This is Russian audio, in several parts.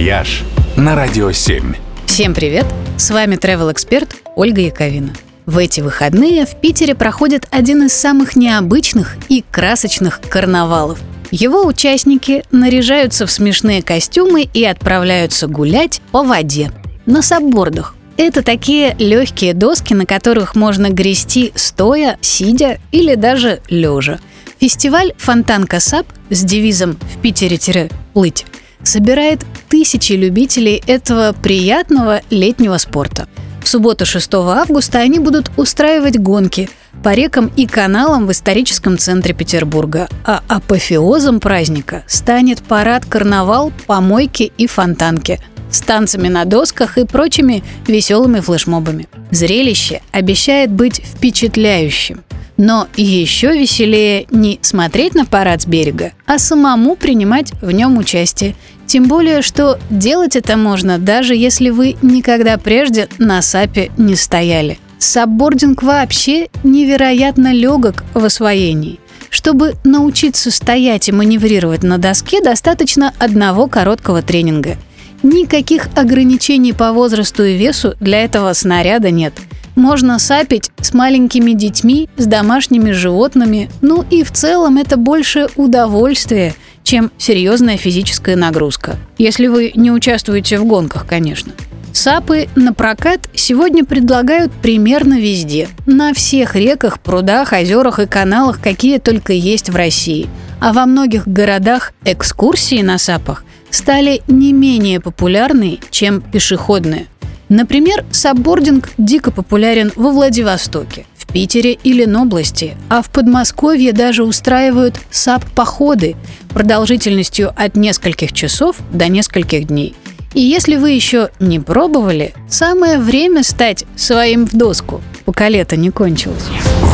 «Вояж» на Радио 7. Всем привет! С вами travel эксперт Ольга Яковина. В эти выходные в Питере проходит один из самых необычных и красочных карнавалов. Его участники наряжаются в смешные костюмы и отправляются гулять по воде на сапбордах. Это такие легкие доски, на которых можно грести стоя, сидя или даже лежа. Фестиваль «Фонтанка SUP» с девизом «В Питере — плыть» собирает тысячи любителей этого приятного летнего спорта. В субботу 6 августа они будут устраивать гонки по рекам и каналам в историческом центре Петербурга, а апофеозом праздника станет парад-карнавал, помойки и фонтанки с танцами на досках и прочими веселыми флешмобами. Зрелище обещает быть впечатляющим. Но еще веселее не смотреть на парад с берега, а самому принимать в нем участие. Тем более, что делать это можно, даже если вы никогда прежде на САПе не стояли. Саббординг вообще невероятно легок в освоении. Чтобы научиться стоять и маневрировать на доске, достаточно одного короткого тренинга. Никаких ограничений по возрасту и весу для этого снаряда нет – можно сапить с маленькими детьми, с домашними животными, ну и в целом это больше удовольствие, чем серьезная физическая нагрузка. Если вы не участвуете в гонках, конечно. Сапы на прокат сегодня предлагают примерно везде. На всех реках, прудах, озерах и каналах, какие только есть в России. А во многих городах экскурсии на сапах стали не менее популярны, чем пешеходные – Например, саббординг дико популярен во Владивостоке, в Питере и Ленобласти, а в Подмосковье даже устраивают саб-походы продолжительностью от нескольких часов до нескольких дней. И если вы еще не пробовали, самое время стать своим в доску, пока лето не кончилось.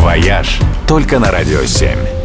«Вояж» только на Радио 7.